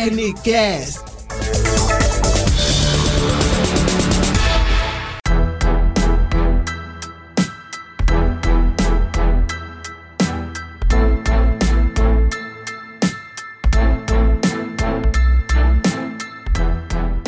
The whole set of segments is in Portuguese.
Hernicast.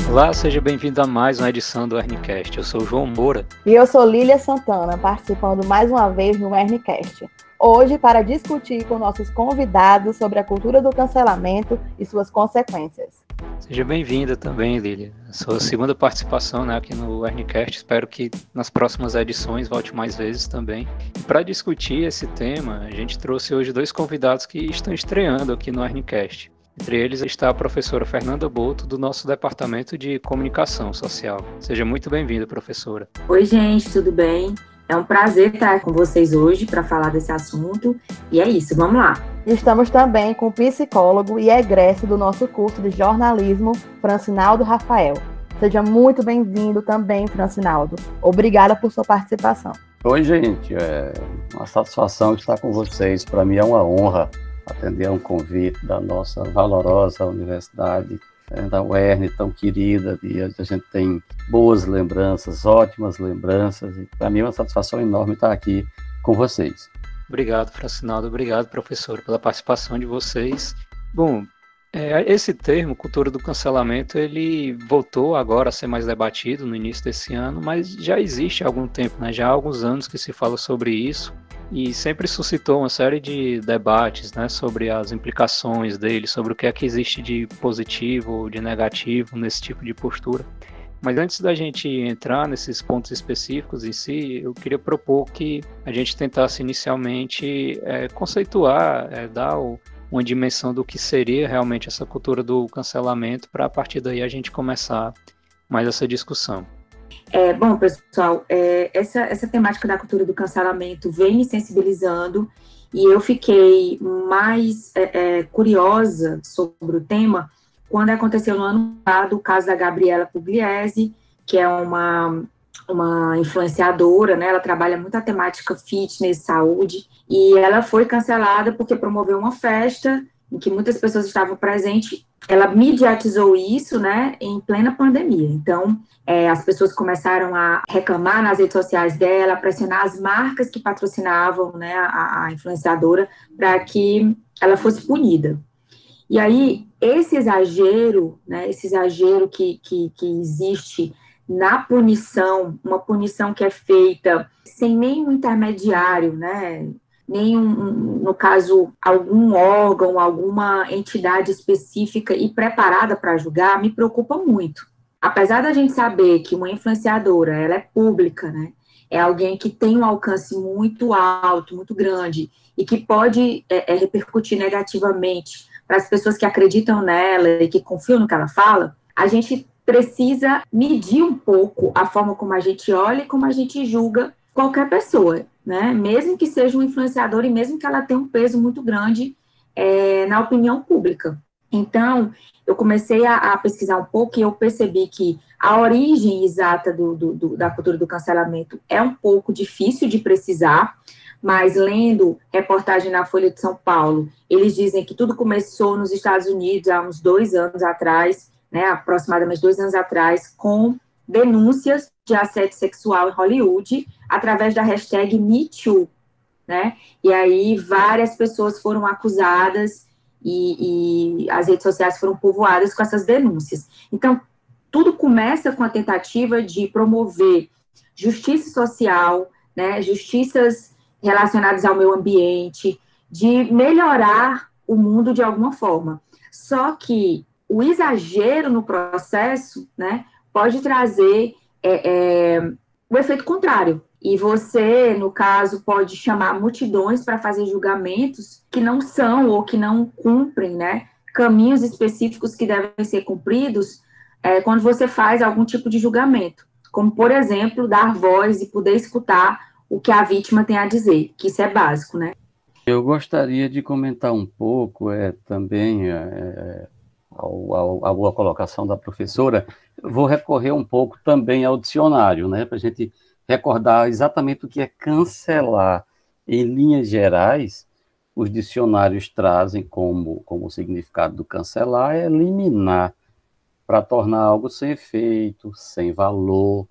Olá, seja bem-vindo a mais uma edição do Hernicast. Eu sou o João Moura. E eu sou Lília Santana, participando mais uma vez no Hernicast. Hoje, para discutir com nossos convidados sobre a cultura do cancelamento e suas consequências. Seja bem-vinda também, Lília. Sua segunda participação né, aqui no Hernicast. Espero que nas próximas edições volte mais vezes também. E para discutir esse tema, a gente trouxe hoje dois convidados que estão estreando aqui no Hernicast. Entre eles está a professora Fernanda Boto, do nosso Departamento de Comunicação Social. Seja muito bem-vinda, professora. Oi, gente, tudo bem? É um prazer estar com vocês hoje para falar desse assunto. E é isso, vamos lá. Estamos também com o psicólogo e egresso do nosso curso de jornalismo, Francinaldo Rafael. Seja muito bem-vindo também, Francinaldo. Obrigada por sua participação. Oi, gente. É uma satisfação estar com vocês. Para mim é uma honra atender a um convite da nossa valorosa universidade, da UERN, tão querida, e a gente tem boas lembranças, ótimas lembranças, e para mim é uma satisfação enorme estar aqui com vocês. Obrigado, Francinaldo, obrigado, professor, pela participação de vocês. Bom, é, esse termo, cultura do cancelamento, ele voltou agora a ser mais debatido no início desse ano, mas já existe há algum tempo, né? já há alguns anos que se fala sobre isso e sempre suscitou uma série de debates né, sobre as implicações dele, sobre o que é que existe de positivo ou de negativo nesse tipo de postura. Mas antes da gente entrar nesses pontos específicos em si, eu queria propor que a gente tentasse inicialmente é, conceituar, é, dar o, uma dimensão do que seria realmente essa cultura do cancelamento, para a partir daí a gente começar mais essa discussão. É, bom, pessoal, é, essa, essa temática da cultura do cancelamento vem me sensibilizando e eu fiquei mais é, é, curiosa sobre o tema quando aconteceu no ano passado o caso da Gabriela Pugliese, que é uma, uma influenciadora, né? Ela trabalha muito a temática fitness, saúde, e ela foi cancelada porque promoveu uma festa em que muitas pessoas estavam presentes. Ela mediatizou isso, né, em plena pandemia. Então, é, as pessoas começaram a reclamar nas redes sociais dela, pressionar as marcas que patrocinavam, né, a, a influenciadora, para que ela fosse punida. E aí, esse exagero, né, esse exagero que, que, que existe na punição, uma punição que é feita sem nenhum intermediário, né, nenhum, no caso, algum órgão, alguma entidade específica e preparada para julgar, me preocupa muito. Apesar da gente saber que uma influenciadora, ela é pública, né? É alguém que tem um alcance muito alto, muito grande, e que pode é, é, repercutir negativamente para as pessoas que acreditam nela e que confiam no que ela fala, a gente precisa medir um pouco a forma como a gente olha e como a gente julga qualquer pessoa né? Mesmo que seja um influenciador e mesmo que ela tenha um peso muito grande é, na opinião pública. Então, eu comecei a, a, pesquisar um pouco e eu percebi que a origem exata do, do, do, da cultura do cancelamento é um pouco difícil de precisar, mas lendo reportagem na Folha de São Paulo, eles dizem que tudo começou nos Estados Unidos há uns dois anos atrás, né, aproximadamente dois anos atrás, com denúncias de assédio sexual em Hollywood através da hashtag MeToo, né? E aí várias pessoas foram acusadas e, e as redes sociais foram povoadas com essas denúncias. Então, tudo começa com a tentativa de promover justiça social, né, justiças relacionadas ao meio ambiente, de melhorar o mundo de alguma forma. Só que o exagero no processo, né, pode trazer é, é, o efeito contrário. E você, no caso, pode chamar multidões para fazer julgamentos que não são ou que não cumprem, né? Caminhos específicos que devem ser cumpridos é, quando você faz algum tipo de julgamento. Como, por exemplo, dar voz e poder escutar o que a vítima tem a dizer, que isso é básico, né? Eu gostaria de comentar um pouco é, também é, é ao, ao, à boa colocação da professora, vou recorrer um pouco também ao dicionário, né, para a gente recordar exatamente o que é cancelar. Em linhas gerais, os dicionários trazem como, como significado do cancelar é eliminar, para tornar algo sem efeito, sem valor,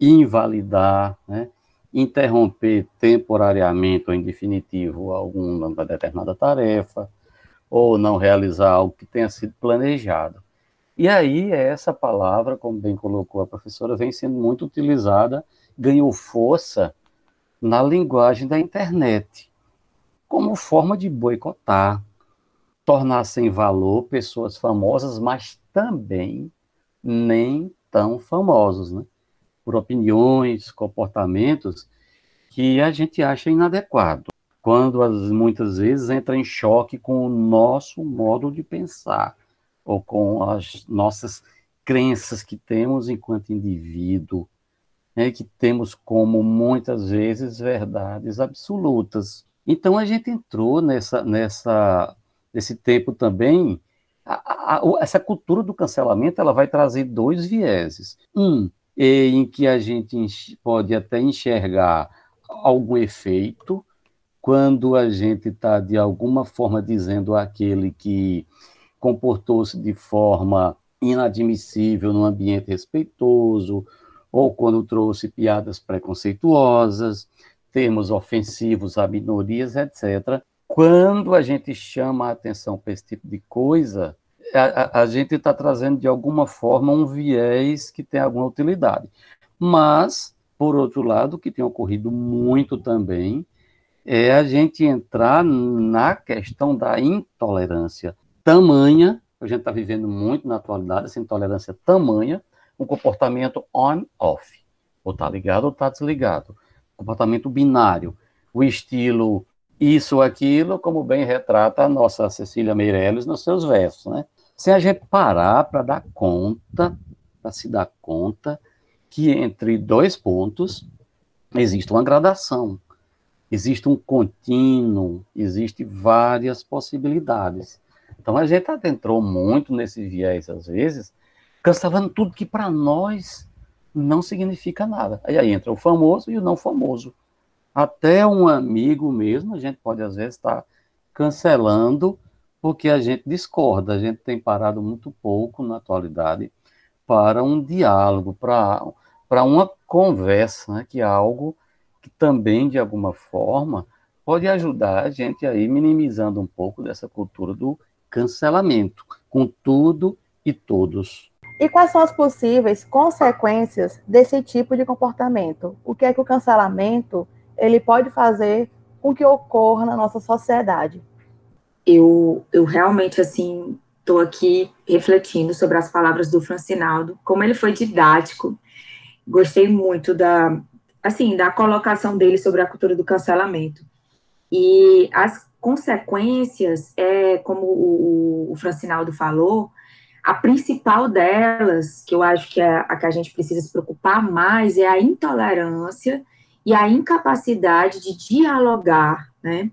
invalidar, né? interromper temporariamente ou em definitivo alguma determinada tarefa, ou não realizar algo que tenha sido planejado. E aí, essa palavra, como bem colocou a professora, vem sendo muito utilizada, ganhou força na linguagem da internet, como forma de boicotar, tornar sem valor pessoas famosas, mas também nem tão famosos, né? por opiniões, comportamentos que a gente acha inadequado, quando as, muitas vezes entra em choque com o nosso modo de pensar ou com as nossas crenças que temos enquanto indivíduo, né, que temos como muitas vezes verdades absolutas. Então a gente entrou nessa nessa nesse tempo também a, a, essa cultura do cancelamento ela vai trazer dois vieses. Um, em que a gente pode até enxergar algum efeito quando a gente está de alguma forma dizendo aquele que comportou-se de forma inadmissível no ambiente respeitoso, ou quando trouxe piadas preconceituosas, termos ofensivos a minorias, etc. Quando a gente chama a atenção para esse tipo de coisa, a, a gente está trazendo de alguma forma um viés que tem alguma utilidade. Mas, por outro lado, o que tem ocorrido muito também é a gente entrar na questão da intolerância tamanha, a gente está vivendo muito na atualidade, essa intolerância tamanha, um comportamento on-off, ou está ligado ou está desligado, comportamento binário, o estilo isso aquilo, como bem retrata a nossa Cecília Meirelles nos seus versos, né? Sem a gente parar para dar conta, para se dar conta que entre dois pontos existe uma gradação, existe um contínuo, existe várias possibilidades. Então a gente adentrou muito nesse viés às vezes, cancelando tudo que para nós não significa nada. Aí, aí entra o famoso e o não famoso. Até um amigo mesmo, a gente pode às vezes estar tá cancelando porque a gente discorda, a gente tem parado muito pouco na atualidade para um diálogo, para, para uma conversa, né, que é algo que também, de alguma forma, pode ajudar a gente aí minimizando um pouco dessa cultura do cancelamento, com tudo e todos. E quais são as possíveis consequências desse tipo de comportamento? O que é que o cancelamento ele pode fazer com que ocorra na nossa sociedade. Eu, eu realmente, assim, estou aqui refletindo sobre as palavras do Francinaldo, como ele foi didático. Gostei muito da, assim, da colocação dele sobre a cultura do cancelamento. E as consequências, é, como o, o Francinaldo falou, a principal delas, que eu acho que é a que a gente precisa se preocupar mais, é a intolerância e a incapacidade de dialogar, né?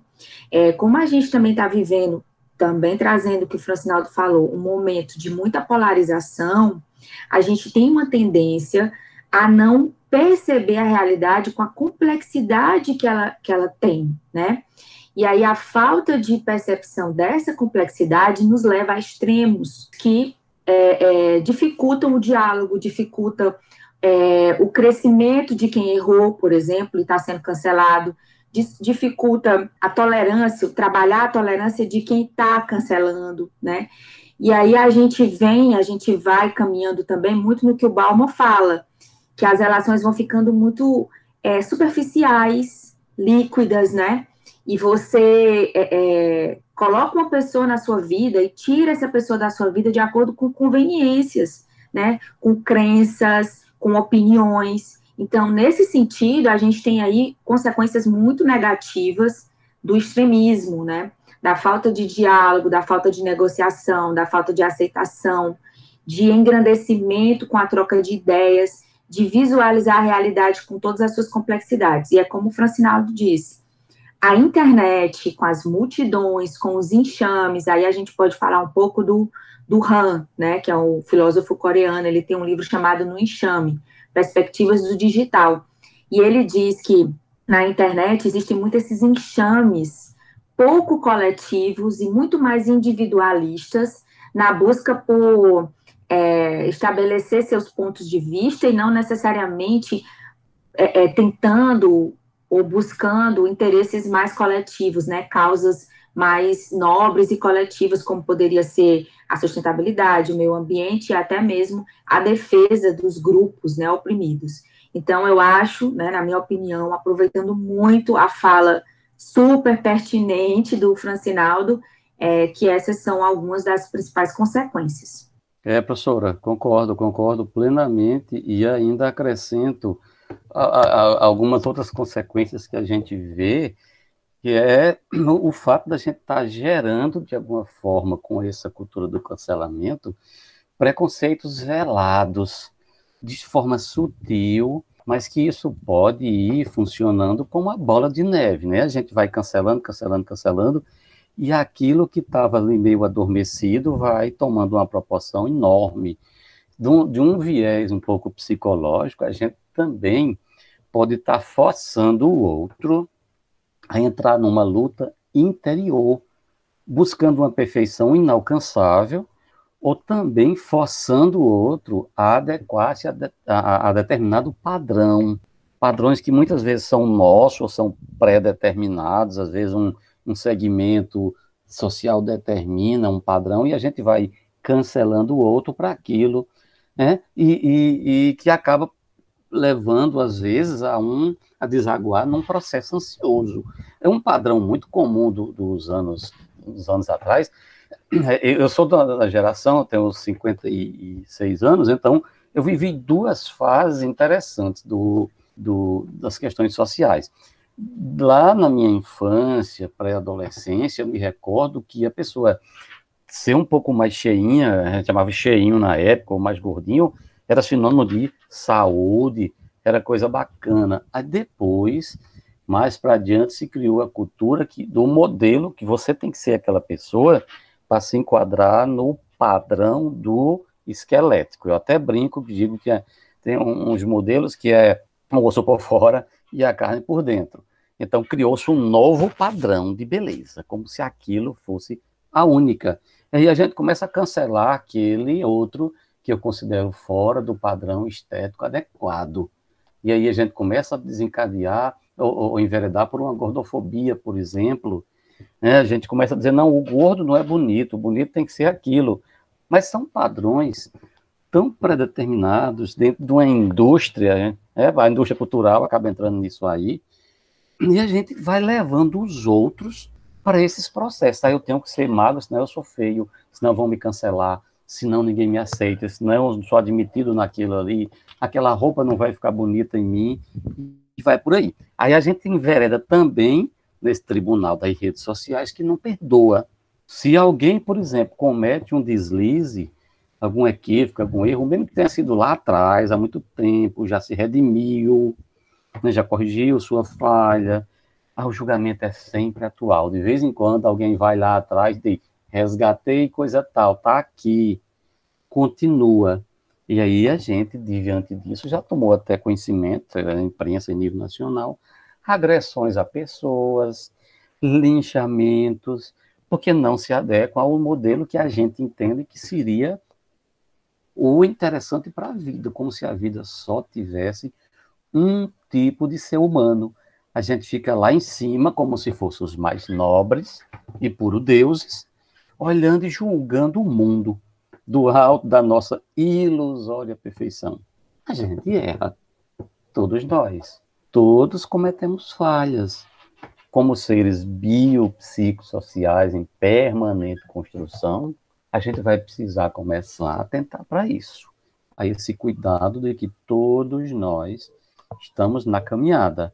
É, como a gente também está vivendo, também trazendo o que o Francinaldo falou, um momento de muita polarização, a gente tem uma tendência a não perceber a realidade com a complexidade que ela, que ela tem, né? E aí a falta de percepção dessa complexidade nos leva a extremos que é, é, dificultam o diálogo, dificultam é, o crescimento de quem errou, por exemplo, e está sendo cancelado, dificulta a tolerância, trabalhar a tolerância de quem está cancelando, né? E aí a gente vem, a gente vai caminhando também muito no que o Balma fala, que as relações vão ficando muito é, superficiais, líquidas, né? E você é, é, coloca uma pessoa na sua vida e tira essa pessoa da sua vida de acordo com conveniências, né? Com crenças, com opiniões. Então, nesse sentido, a gente tem aí consequências muito negativas do extremismo, né? Da falta de diálogo, da falta de negociação, da falta de aceitação, de engrandecimento com a troca de ideias, de visualizar a realidade com todas as suas complexidades. E é como o Francinaldo disse, a internet, com as multidões, com os enxames, aí a gente pode falar um pouco do, do Han, né, que é um filósofo coreano, ele tem um livro chamado No Enxame, Perspectivas do Digital, e ele diz que na internet existem muitos esses enxames pouco coletivos e muito mais individualistas na busca por é, estabelecer seus pontos de vista e não necessariamente é, é, tentando ou buscando interesses mais coletivos, né, causas mais nobres e coletivas, como poderia ser a sustentabilidade, o meio ambiente e até mesmo a defesa dos grupos né, oprimidos. Então, eu acho, né, na minha opinião, aproveitando muito a fala super pertinente do Francinaldo, é, que essas são algumas das principais consequências. É, professora, concordo, concordo plenamente e ainda acrescento a, a, algumas outras consequências que a gente vê, que é o fato da gente estar tá gerando, de alguma forma, com essa cultura do cancelamento, preconceitos velados, de forma sutil, mas que isso pode ir funcionando como uma bola de neve, né? A gente vai cancelando, cancelando, cancelando, e aquilo que estava ali meio adormecido vai tomando uma proporção enorme. De um, de um, viés um pouco psicológico, a gente também pode estar tá forçando o outro a entrar numa luta interior, buscando uma perfeição inalcançável, ou também forçando o outro a adequar-se a, de, a, a, determinado padrão, padrões que muitas vezes são nossos, ou são pré-determinados, às vezes um, um segmento social determina um padrão e a gente vai cancelando o outro para aquilo, né? E, e, e, que acaba levando às vezes a um a desaguar num processo ansioso. É um padrão muito comum do, dos anos dos anos atrás eu sou da geração, tenho 56 anos, então eu vivi duas fases interessantes do, do, das questões sociais. Lá na minha infância, pré-adolescência, eu me recordo que a pessoa ser um pouco mais cheinha, a gente chamava cheinho na época, ou mais gordinho, era sinônimo de saúde, era coisa bacana. Aí depois, mais para adiante, se criou a cultura que, do modelo que você tem que ser aquela pessoa para se enquadrar no padrão do esquelético. Eu até brinco, digo que é, tem uns modelos que é o osso por fora e a carne por dentro. Então criou-se um novo padrão de beleza, como se aquilo fosse a única. E a gente começa a cancelar aquele outro que eu considero fora do padrão estético adequado. E aí a gente começa a desencadear ou, ou enveredar por uma gordofobia, por exemplo, né? A gente começa a dizer, não, o gordo não é bonito, o bonito tem que ser aquilo. Mas são padrões tão predeterminados dentro de uma indústria, né? É, a indústria cultural acaba entrando nisso aí, e a gente vai levando os outros para esses processos. Aí eu tenho que ser magro, senão eu sou feio, senão vão me cancelar, senão ninguém me aceita, senão eu sou admitido naquilo ali, aquela roupa não vai ficar bonita em mim, e vai por aí. Aí a gente envereda também nesse tribunal das redes sociais que não perdoa. Se alguém, por exemplo, comete um deslize, algum equívoco, algum erro, mesmo que tenha sido lá atrás, há muito tempo, já se redimiu, né, já corrigiu sua falha, ah, o julgamento é sempre atual. De vez em quando alguém vai lá atrás de resgatei coisa tal, tá aqui, continua. E aí a gente, diante disso, já tomou até conhecimento, a imprensa em nível nacional, agressões a pessoas, linchamentos, porque não se adequam ao modelo que a gente entende que seria o interessante para a vida, como se a vida só tivesse um tipo de ser humano. A gente fica lá em cima, como se fossem os mais nobres e puro deuses, olhando e julgando o mundo do alto da nossa ilusória perfeição. A gente erra, todos nós todos cometemos falhas. Como seres biopsicossociais em permanente construção, a gente vai precisar começar a atentar para isso. A esse cuidado de que todos nós estamos na caminhada,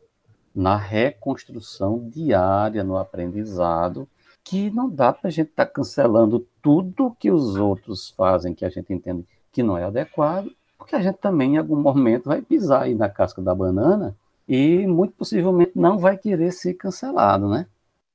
na reconstrução diária, no aprendizado, que não dá para a gente estar tá cancelando tudo que os outros fazem, que a gente entende que não é adequado, porque a gente também, em algum momento, vai pisar aí na casca da banana e muito possivelmente não vai querer ser cancelado, né?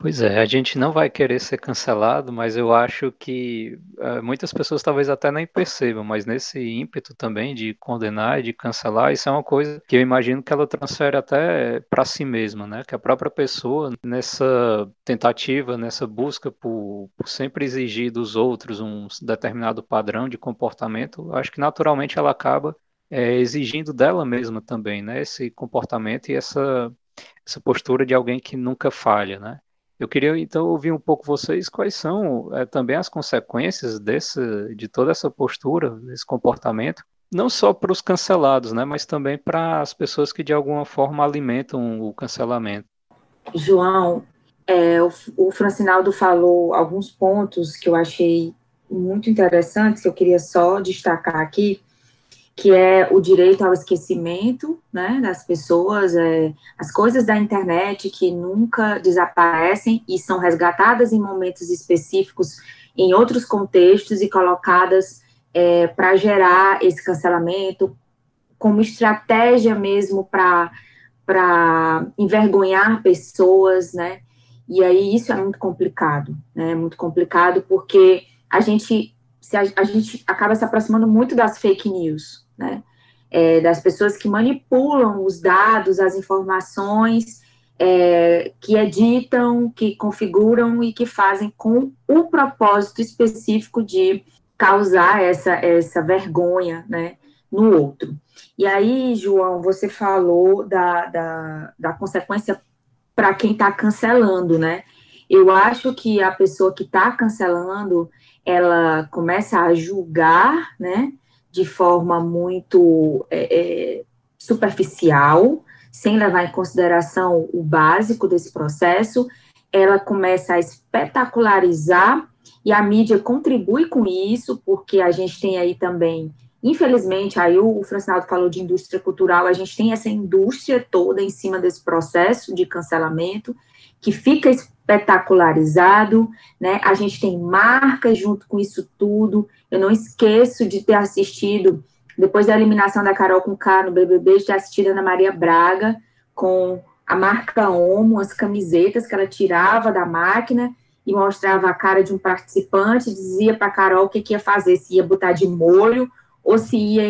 Pois é, a gente não vai querer ser cancelado, mas eu acho que uh, muitas pessoas talvez até nem percebam, mas nesse ímpeto também de condenar e de cancelar, isso é uma coisa que eu imagino que ela transfere até para si mesma, né? Que a própria pessoa, nessa tentativa, nessa busca por, por sempre exigir dos outros um determinado padrão de comportamento, acho que naturalmente ela acaba é, exigindo dela mesma também, né? Esse comportamento e essa, essa postura de alguém que nunca falha, né? Eu queria então ouvir um pouco vocês quais são é, também as consequências desse, de toda essa postura, desse comportamento, não só para os cancelados, né, mas também para as pessoas que de alguma forma alimentam o cancelamento. João, é, o, o Francinaldo falou alguns pontos que eu achei muito interessantes, que eu queria só destacar aqui que é o direito ao esquecimento, né, das pessoas, é, as coisas da internet que nunca desaparecem e são resgatadas em momentos específicos, em outros contextos e colocadas é, para gerar esse cancelamento, como estratégia mesmo para envergonhar pessoas, né? E aí isso é muito complicado, né? Muito complicado porque a gente se a, a gente acaba se aproximando muito das fake news, né? É, das pessoas que manipulam os dados, as informações, é, que editam, que configuram e que fazem com o propósito específico de causar essa, essa vergonha né, no outro. E aí, João, você falou da, da, da consequência para quem está cancelando, né? Eu acho que a pessoa que está cancelando, ela começa a julgar, né? De forma muito é, é, superficial, sem levar em consideração o básico desse processo, ela começa a espetacularizar e a mídia contribui com isso, porque a gente tem aí também, infelizmente, aí o, Francinaldo falou de indústria cultural, a gente tem essa indústria toda em cima desse processo de cancelamento, que fica espetacularizado, né? A gente tem marcas junto com isso tudo. Eu não esqueço de ter assistido, depois da eliminação da Carol com K no BBB, de ter assistido a Ana Maria Braga com a marca Omo, as camisetas que ela tirava da máquina e mostrava a cara de um participante, dizia para a Carol o que, que ia fazer, se ia botar de molho ou se ia,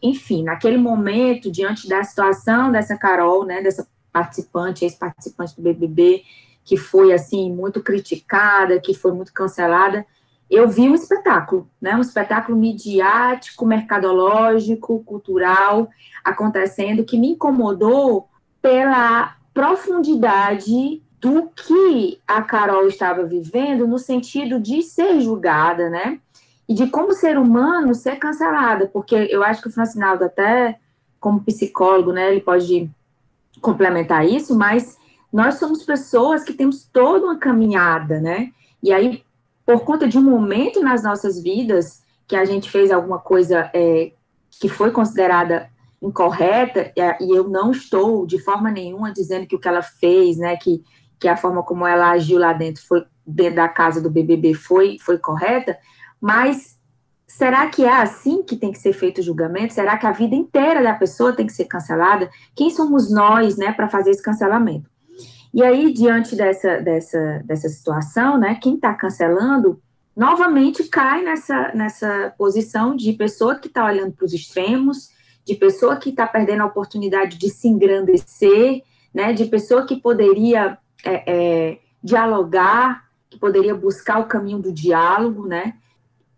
enfim, naquele momento, diante da situação dessa Carol, né, dessa participante, ex-participante do BBB, que foi assim muito criticada, que foi muito cancelada, eu vi um espetáculo, né? Um espetáculo midiático, mercadológico, cultural acontecendo que me incomodou pela profundidade do que a Carol estava vivendo no sentido de ser julgada, né? E de como ser humano ser cancelada, porque eu acho que o Francinaldo até como psicólogo, né, ele pode complementar isso, mas nós somos pessoas que temos toda uma caminhada, né? E aí, por conta de um momento nas nossas vidas que a gente fez alguma coisa é, que foi considerada incorreta, e eu não estou de forma nenhuma dizendo que o que ela fez, né, que, que a forma como ela agiu lá dentro foi dentro da casa do BBB foi foi correta, mas será que é assim que tem que ser feito o julgamento? Será que a vida inteira da pessoa tem que ser cancelada? Quem somos nós, né, para fazer esse cancelamento? E aí, diante dessa, dessa, dessa situação, né, quem está cancelando novamente cai nessa, nessa posição de pessoa que está olhando para os extremos, de pessoa que está perdendo a oportunidade de se engrandecer, né, de pessoa que poderia é, é, dialogar, que poderia buscar o caminho do diálogo, né,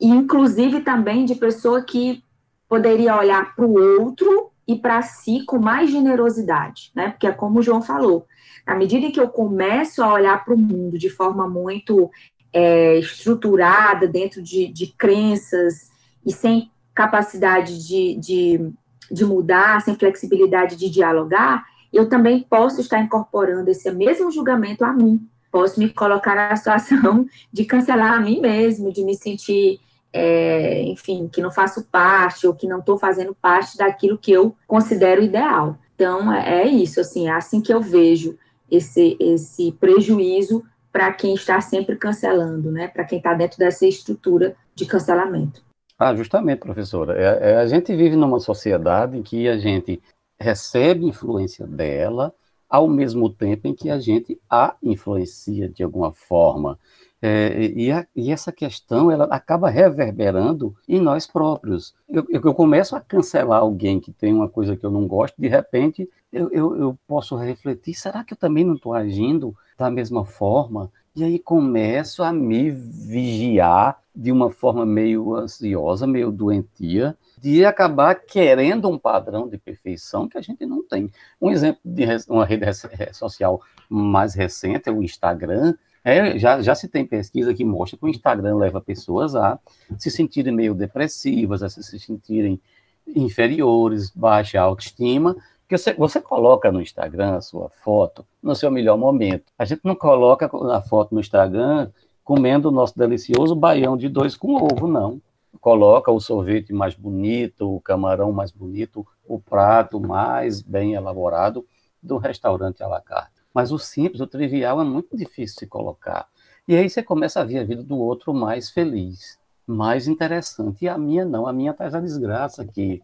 e inclusive também de pessoa que poderia olhar para o outro e para si com mais generosidade, né, porque é como o João falou, à medida em que eu começo a olhar para o mundo de forma muito é, estruturada, dentro de, de crenças e sem capacidade de, de, de mudar, sem flexibilidade de dialogar, eu também posso estar incorporando esse mesmo julgamento a mim. Posso me colocar na situação de cancelar a mim mesmo, de me sentir, é, enfim, que não faço parte ou que não estou fazendo parte daquilo que eu considero ideal. Então, é, é isso, assim, é assim que eu vejo esse, esse prejuízo para quem está sempre cancelando, né? Para quem está dentro dessa estrutura de cancelamento. Ah, justamente, professora. É, é, a gente vive numa sociedade em que a gente recebe influência dela, ao mesmo tempo em que a gente a influencia de alguma forma. É, e, a, e, essa questão ela acaba reverberando em nós próprios. Eu, eu, começo a cancelar alguém que tem uma coisa que eu não gosto, de repente eu, eu, eu posso refletir: será que eu também não estou agindo da mesma forma? E aí começo a me vigiar de uma forma meio ansiosa, meio doentia, de acabar querendo um padrão de perfeição que a gente não tem. Um exemplo de uma rede social mais recente é o Instagram, é, já, já se tem pesquisa que mostra que o Instagram leva pessoas a se sentirem meio depressivas, a se sentirem inferiores, baixa autoestima, porque você, você coloca no Instagram a sua foto no seu melhor momento. A gente não coloca a foto no Instagram comendo o nosso delicioso baião de dois com ovo, não. Coloca o sorvete mais bonito, o camarão mais bonito, o prato mais bem elaborado do restaurante à la carte. Mas o simples, o trivial é muito difícil de colocar. E aí você começa a ver a vida do outro mais feliz, mais interessante. E a minha não, a minha traz a desgraça aqui.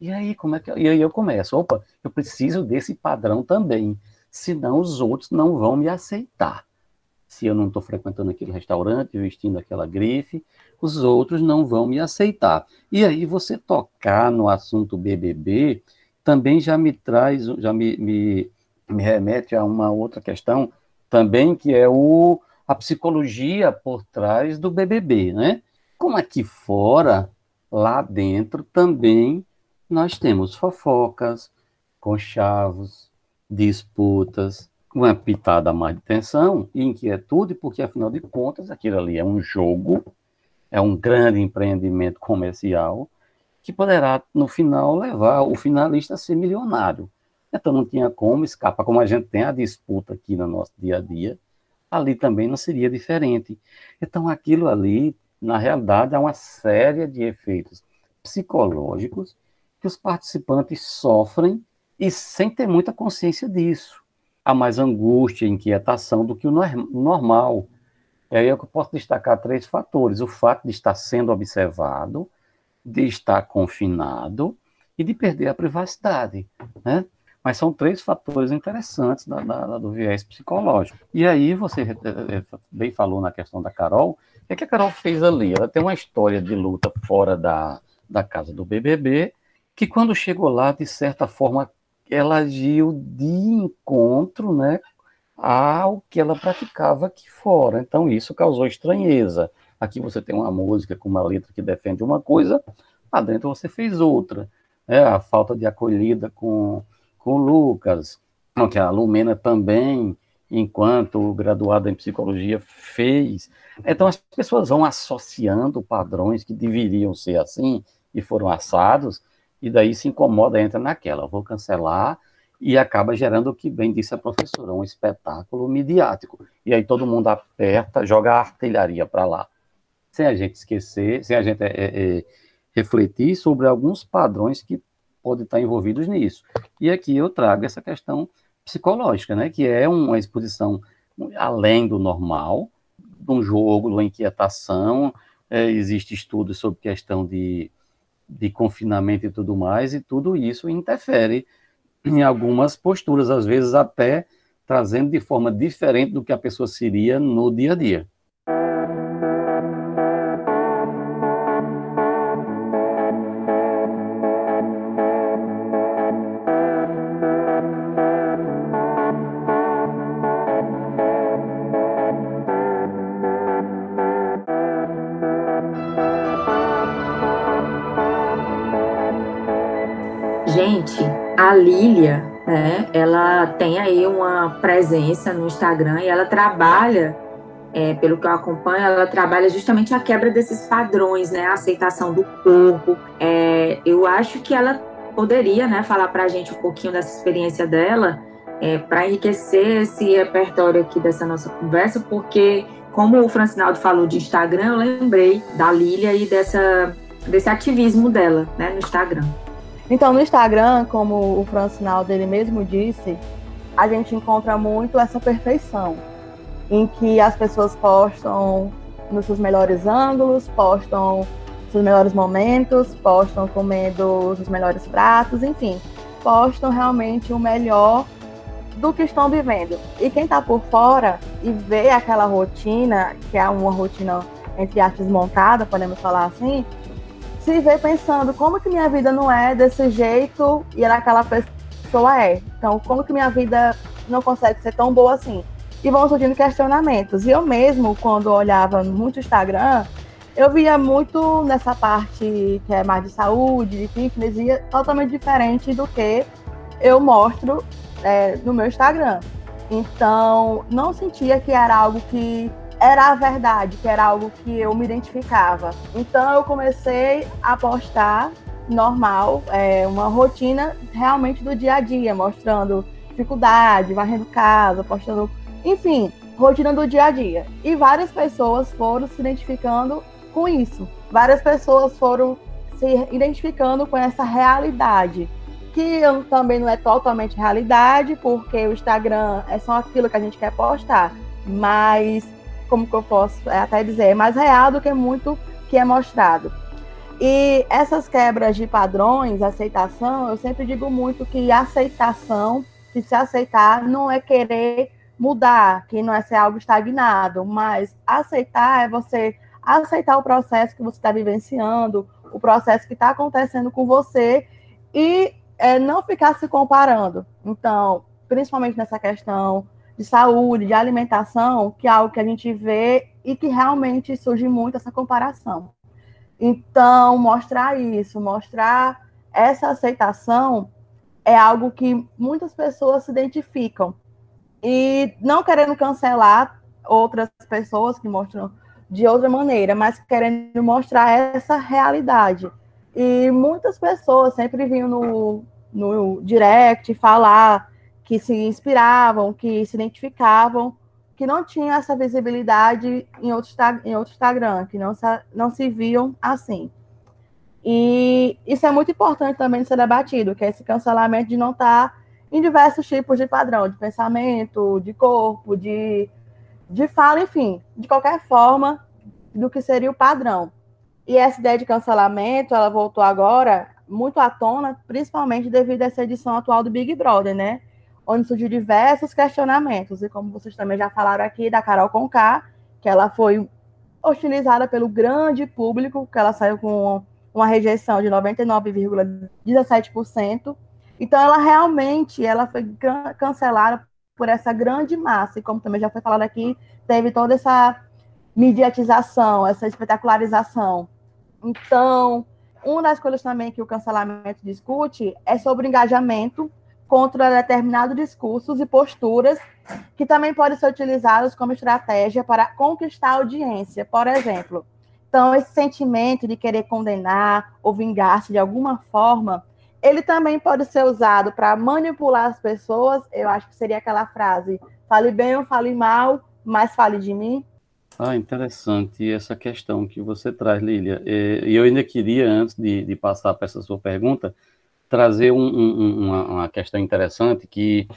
E aí, como é que E aí eu começo, opa, eu preciso desse padrão também, senão os outros não vão me aceitar. Se eu não estou frequentando aquele restaurante, vestindo aquela grife, os outros não vão me aceitar. E aí você tocar no assunto BBB também já me traz, já me, me me remete a uma outra questão também, que é o, a psicologia por trás do BBB, né? Como aqui fora, lá dentro também nós temos fofocas, conchavos, disputas, uma pitada mais de tensão e inquietude, porque afinal de contas aquilo ali é um jogo, é um grande empreendimento comercial que poderá no final levar o finalista a ser milionário. Então não tinha como escapar, como a gente tem a disputa aqui no nosso dia a dia, ali também não seria diferente. Então aquilo ali, na realidade, é uma série de efeitos psicológicos que os participantes sofrem e sem ter muita consciência disso. Há mais angústia, inquietação do que o normal. E aí eu posso destacar três fatores: o fato de estar sendo observado, de estar confinado e de perder a privacidade. Né? Mas são três fatores interessantes da, da, do viés psicológico. E aí você eh, eh, bem falou na questão da Carol, o que, é que a Carol fez ali? Ela tem uma história de luta fora da, da casa do BBB, que quando chegou lá, de certa forma, ela agiu de encontro né, ao que ela praticava aqui fora. Então isso causou estranheza. Aqui você tem uma música com uma letra que defende uma coisa, lá dentro você fez outra. É, a falta de acolhida com com o Lucas, que a Lumena também, enquanto graduada em psicologia, fez. Então as pessoas vão associando padrões que deveriam ser assim e foram assados, e daí se incomoda, entra naquela, vou cancelar, e acaba gerando o que bem disse a professora, um espetáculo midiático. E aí todo mundo aperta, joga a artilharia para lá. Sem a gente esquecer, sem a gente é, é, refletir sobre alguns padrões que podem estar envolvidos nisso. E aqui eu trago essa questão psicológica, né, que é uma exposição além do normal, de um jogo, de uma inquietação, é, existe estudos sobre questão de, de confinamento e tudo mais, e tudo isso interfere em algumas posturas, às vezes até trazendo de forma diferente do que a pessoa seria no dia a dia. A Lília, né, ela tem aí uma presença no Instagram e ela trabalha, é, pelo que eu acompanho, ela trabalha justamente a quebra desses padrões, né, a aceitação do corpo. É, eu acho que ela poderia, né, falar para a gente um pouquinho dessa experiência dela, é, para enriquecer esse repertório aqui dessa nossa conversa, porque como o Francinaldo falou de Instagram, eu lembrei da Lília e dessa, desse ativismo dela, né, no Instagram. Então, no Instagram, como o Francinaldo ele mesmo disse, a gente encontra muito essa perfeição, em que as pessoas postam nos seus melhores ângulos, postam seus melhores momentos, postam comendo os melhores pratos, enfim, postam realmente o melhor do que estão vivendo. E quem está por fora e vê aquela rotina, que é uma rotina entre aspas montada, podemos falar assim, se vê pensando como que minha vida não é desse jeito e aquela pessoa é. Então, como que minha vida não consegue ser tão boa assim? E vão surgindo questionamentos. E eu mesmo, quando olhava muito Instagram, eu via muito nessa parte que é mais de saúde, de fitness, e é totalmente diferente do que eu mostro é, no meu Instagram. Então, não sentia que era algo que era a verdade, que era algo que eu me identificava. Então, eu comecei a postar normal, é, uma rotina realmente do dia a dia, mostrando dificuldade, varrendo casa, postando, enfim, rotina do dia a dia. E várias pessoas foram se identificando com isso. Várias pessoas foram se identificando com essa realidade, que também não é totalmente realidade, porque o Instagram é só aquilo que a gente quer postar, mas como que eu posso até dizer, é mais real do que muito que é mostrado. E essas quebras de padrões, aceitação, eu sempre digo muito que aceitação, que se aceitar não é querer mudar, que não é ser algo estagnado, mas aceitar é você aceitar o processo que você está vivenciando, o processo que está acontecendo com você e é, não ficar se comparando. Então, principalmente nessa questão de saúde, de alimentação, que é algo que a gente vê e que realmente surge muito essa comparação. Então, mostrar isso, mostrar essa aceitação é algo que muitas pessoas se identificam. E não querendo cancelar outras pessoas que mostram de outra maneira, mas querendo mostrar essa realidade. E muitas pessoas sempre vinham no, no direct falar que se inspiravam, que se identificavam, que não tinham essa visibilidade em outro, em outro Instagram, que não se, não se viam assim. E isso é muito importante também de ser debatido, que é esse cancelamento de não estar em diversos tipos de padrão, de pensamento, de corpo, de de fala, enfim, de qualquer forma do que seria o padrão. E essa ideia de cancelamento, ela voltou agora muito à tona, principalmente devido a essa edição atual do Big Brother, né? Onde surgiu diversos questionamentos. E como vocês também já falaram aqui da Carol Conká, que ela foi hostilizada pelo grande público, que ela saiu com uma rejeição de 99,17%. Então, ela realmente ela foi cancelada por essa grande massa, e como também já foi falado aqui, teve toda essa mediatização, essa espetacularização. Então, uma das coisas também que o cancelamento discute é sobre engajamento contra determinados discursos e posturas que também podem ser utilizados como estratégia para conquistar a audiência, por exemplo. Então, esse sentimento de querer condenar ou vingar-se de alguma forma ele também pode ser usado para manipular as pessoas. Eu acho que seria aquela frase: fale bem ou fale mal, mas fale de mim. Ah, interessante essa questão que você traz, Lília. E eu ainda queria, antes de, de passar para essa sua pergunta, trazer um, um, uma, uma, questão interessante que,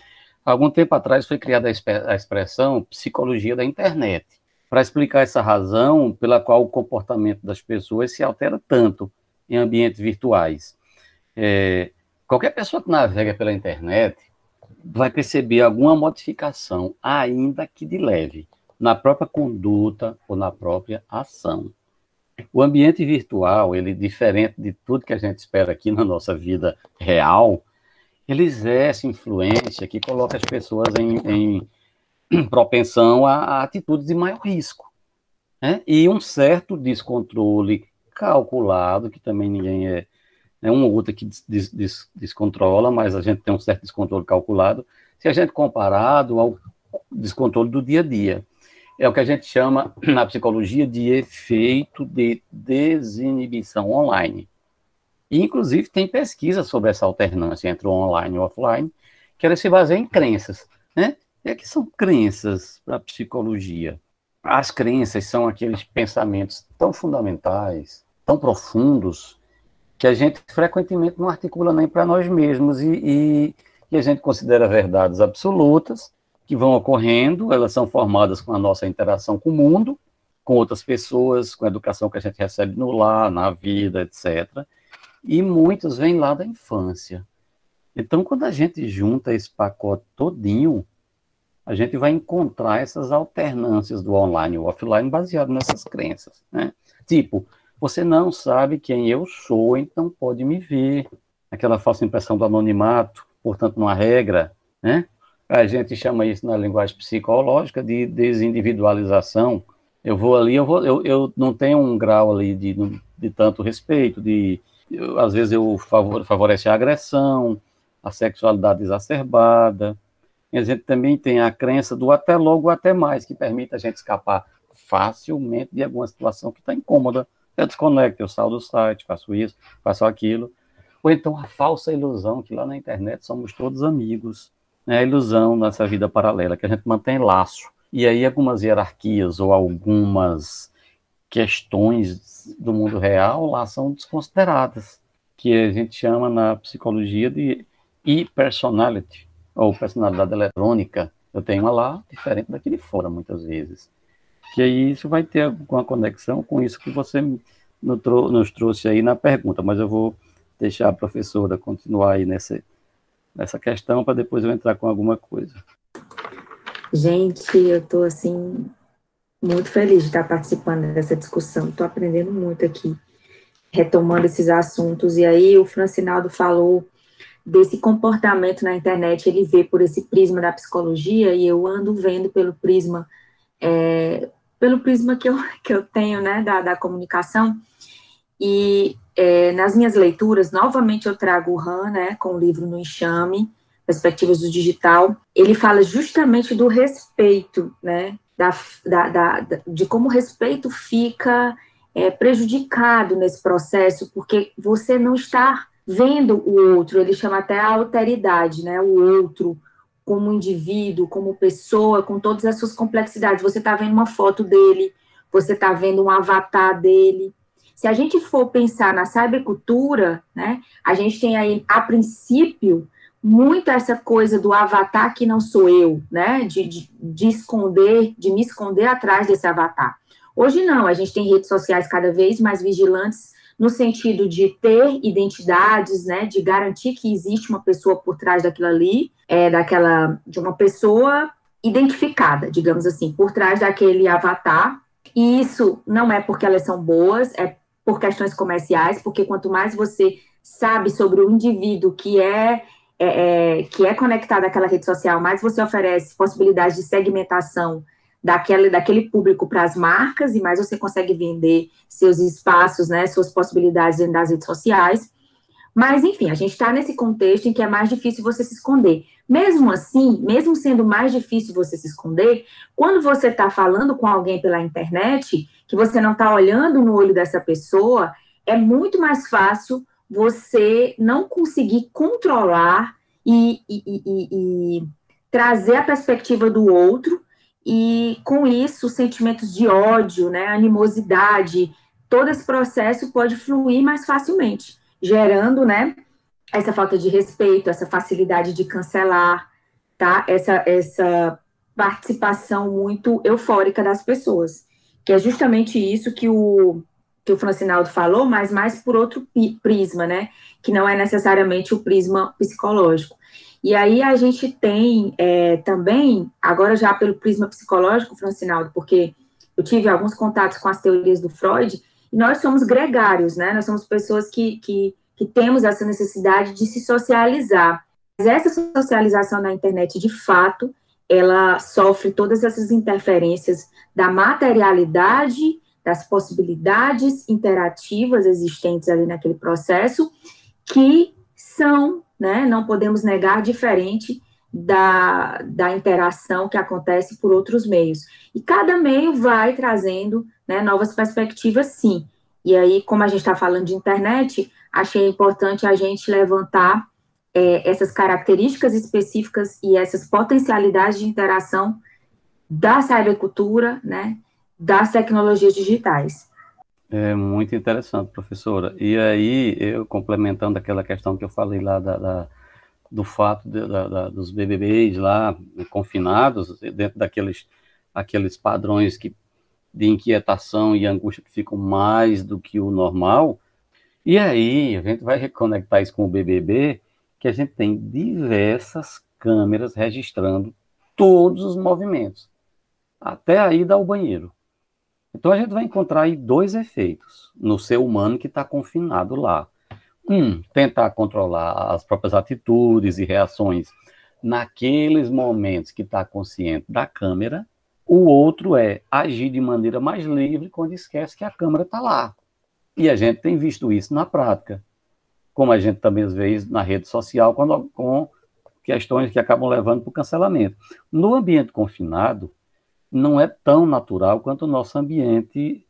algum tempo atrás, foi criada a expressão psicologia da internet, para explicar essa razão pela qual o comportamento das pessoas se altera tanto em ambientes virtuais. É, qualquer pessoa que navega pela internet vai perceber alguma modificação, ainda que de leve, na própria conduta ou na própria ação. O ambiente virtual, ele diferente de tudo que a gente espera aqui na nossa vida real, ele exerce influência que coloca as pessoas em, em propensão a, a, atitudes de maior risco. Né? E um certo descontrole calculado, que também ninguém é né, uma ou outra que des, des, descontrola, mas a gente tem um certo descontrole calculado, se a gente comparado ao descontrole do dia a dia. É o que a gente chama, na psicologia, de efeito de desinibição online. E, inclusive, tem pesquisa sobre essa alternância entre o online e o offline, que ela se baseia em crenças. Né? E que são crenças para a psicologia? As crenças são aqueles pensamentos tão fundamentais, tão profundos, que a gente frequentemente não articula nem para nós mesmos e, e, e, a gente considera verdades absolutas que vão ocorrendo, elas são formadas com a nossa interação com o mundo, com outras pessoas, com a educação que a gente recebe no lar, na vida, etc. E muitas vêm lá da infância. Então, quando a gente junta esse pacote todinho, a gente vai encontrar essas alternâncias do online e offline baseado nessas crenças, né? Tipo, você não sabe quem eu sou, então pode me ver. Aquela falsa impressão do anonimato, portanto, uma regra, né? A gente chama isso na linguagem psicológica de desindividualização. Eu vou ali, eu, vou, eu, eu não tenho um grau ali de, de tanto respeito, de eu, às vezes eu favor, favorece a agressão, a sexualidade exacerbada. A gente também tem a crença do até logo, até mais, que permite a gente escapar facilmente de alguma situação que está incômoda. Eu desconecto, eu saio do site, faço isso, faço aquilo. Ou então a falsa ilusão que lá na internet somos todos amigos né, a ilusão nessa vida paralela, que a gente mantém laço. E aí algumas hierarquias ou algumas questões do mundo real lá são desconsideradas, que a gente chama na psicologia de e-personality, ou personalidade eletrônica. Eu tenho uma lá diferente daquele fora, muitas vezes. Que aí isso vai ter alguma conexão com isso que você nos trouxe aí na pergunta, mas eu vou deixar a professora continuar aí nessa, nessa questão para depois eu entrar com alguma coisa. Gente, eu estou assim muito feliz de estar participando dessa discussão. Estou aprendendo muito aqui, retomando esses assuntos. E aí o Francinaldo falou desse comportamento na internet, ele vê por esse prisma da psicologia e eu ando vendo pelo prisma é, pelo prisma que eu, que eu tenho, né, da, da comunicação. E é, nas minhas leituras, novamente eu trago o Han, né, com o livro No Enxame, Perspectivas do Digital. Ele fala justamente do respeito, né, da, da, da de como o respeito fica é, prejudicado nesse processo, porque você não está vendo o outro, ele chama até a alteridade, né, o outro como indivíduo, como pessoa, com todas as suas complexidades. Você está vendo uma foto dele, você está vendo um avatar dele, se a gente for pensar na cybercultura, né, a gente tem aí, a princípio, muito essa coisa do avatar que não sou eu, né, de, de, de esconder, de me esconder atrás desse avatar. Hoje não, a gente tem redes sociais cada vez mais vigilantes no sentido de ter identidades, né, de garantir que existe uma pessoa por trás daquilo ali, é, daquela, de uma pessoa identificada, digamos assim, por trás daquele avatar. E isso não é porque elas são boas, é por questões comerciais, porque quanto mais você sabe sobre o indivíduo que é, é, é que é conectado àquela rede social, mais você oferece possibilidade de segmentação daquele, daquele público para as marcas e mais você consegue vender seus espaços, né, suas possibilidades dentro das redes sociais. Mas, enfim, a gente está nesse contexto em que é mais difícil você se esconder. Mesmo assim, mesmo sendo mais difícil você se esconder, quando você está falando com alguém pela internet, que você não está olhando no olho dessa pessoa, é muito mais fácil você não conseguir controlar e, e, e, e trazer a perspectiva do outro e com isso sentimentos de ódio, né, animosidade, todo esse processo pode fluir mais facilmente gerando, né, essa falta de respeito, essa facilidade de cancelar, tá? Essa, essa participação muito eufórica das pessoas, que é justamente isso que o que o Francinaldo falou, mas mais por outro prisma, né? Que não é necessariamente o prisma psicológico. E aí a gente tem é, também, agora já pelo prisma psicológico, Francinaldo, porque eu tive alguns contatos com as teorias do Freud, nós somos gregários, né? Nós somos pessoas que, que, que temos essa necessidade de se socializar. Mas essa socialização na internet, de fato, ela sofre todas essas interferências da materialidade, das possibilidades interativas existentes ali naquele processo, que são, né, não podemos negar, diferente da, da interação que acontece por outros meios. E cada meio vai trazendo né, novas perspectivas, sim. E aí, como a gente está falando de internet, achei importante a gente levantar é, essas características específicas e essas potencialidades de interação da cybercultura, né, das tecnologias digitais. É muito interessante, professora. E aí, eu complementando aquela questão que eu falei lá da, da do fato de, da, da, dos BBBs lá confinados, dentro daqueles aqueles padrões que de inquietação e angústia que ficam mais do que o normal. E aí, a gente vai reconectar isso com o BBB, que a gente tem diversas câmeras registrando todos os movimentos, até a ida ao banheiro. Então a gente vai encontrar aí dois efeitos no ser humano que está confinado lá. Um, tentar controlar as próprias atitudes e reações naqueles momentos que está consciente da câmera. O outro é agir de maneira mais livre quando esquece que a câmera está lá. E a gente tem visto isso na prática, como a gente também vê na rede social, quando, com questões que acabam levando para o cancelamento. No ambiente confinado, não é tão natural quanto o nosso ambiente,